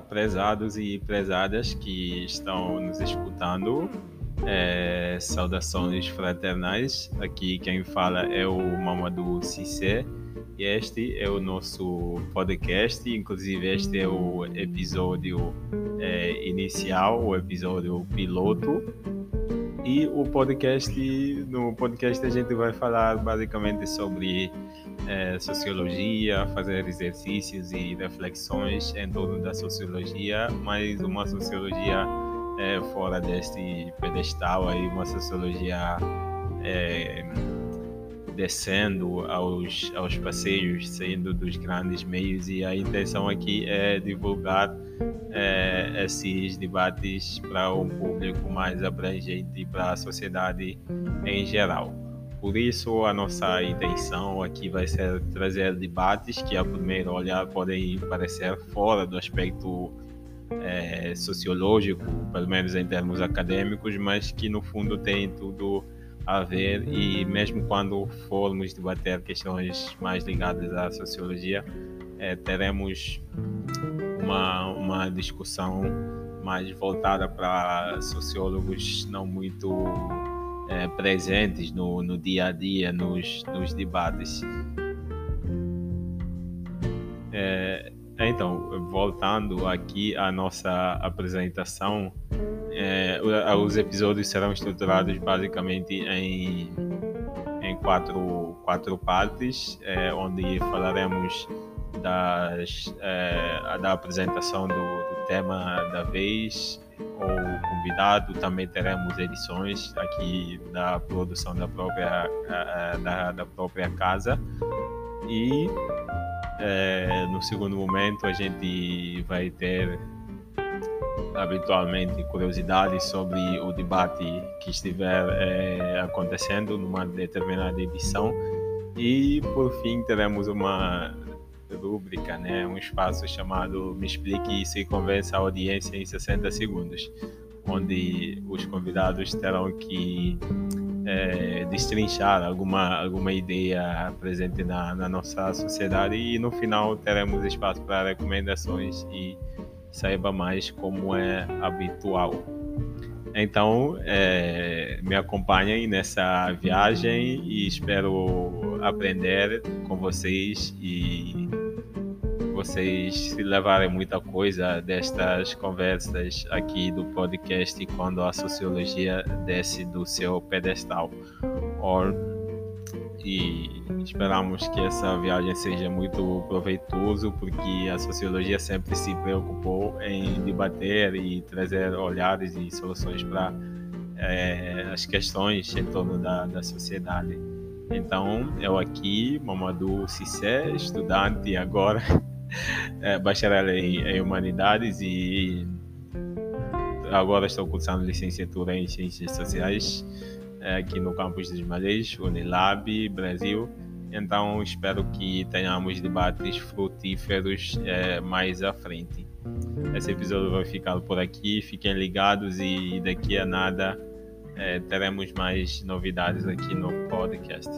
Prezados e prezadas que estão nos escutando. É, saudações fraternais. Aqui quem fala é o Mamadou Cissé e este é o nosso podcast. Inclusive, este é o episódio é, inicial, o episódio piloto. E o podcast, no podcast a gente vai falar basicamente sobre é, sociologia, fazer exercícios e reflexões em torno da sociologia, mas uma sociologia é, fora deste pedestal, aí uma sociologia é, descendo aos, aos passeios, saindo dos grandes meios, e a intenção aqui é divulgar é, esses debates para um público mais abrangente, para a sociedade em geral. Por isso, a nossa intenção aqui vai ser trazer debates que, a primeiro olhar, podem parecer fora do aspecto é, sociológico, pelo menos em termos acadêmicos, mas que no fundo têm tudo a ver. E mesmo quando formos debater questões mais ligadas à sociologia, é, teremos uma, uma discussão mais voltada para sociólogos não muito é, presentes no, no dia a dia, nos, nos debates. É, então, voltando aqui à nossa apresentação, os episódios serão estruturados basicamente em, em quatro, quatro partes, é, onde falaremos das, é, da apresentação do, do tema da vez, ou convidado, também teremos edições aqui da produção da própria, da, da própria casa. E é, no segundo momento a gente vai ter habitualmente curiosidades sobre o debate que estiver é, acontecendo numa determinada edição. E por fim teremos uma rúbrica, né, um espaço chamado Me Explique Isso e Convença a Audiência em 60 Segundos, onde os convidados terão que é, destrinchar alguma, alguma ideia presente na, na nossa sociedade e no final teremos espaço para recomendações e saiba mais como é habitual. Então, é, me acompanhem nessa viagem e espero aprender com vocês e vocês levarem muita coisa destas conversas aqui do podcast quando a sociologia desce do seu pedestal. Or, e esperamos que essa viagem seja muito proveitoso porque a sociologia sempre se preocupou em debater e trazer olhares e soluções para é, as questões em torno da, da sociedade. Então, eu aqui, Mamadou Cissé, estudante agora é, bacharel em, em, Humanidades e agora estou cursando licenciatura em Ciências Sociais aqui no campus de Malês, Unilab, Brasil. Então espero que tenhamos debates frutíferos é, mais à frente. Esse episódio vai ficar por aqui, fiquem ligados e daqui a nada é, teremos mais novidades aqui no podcast.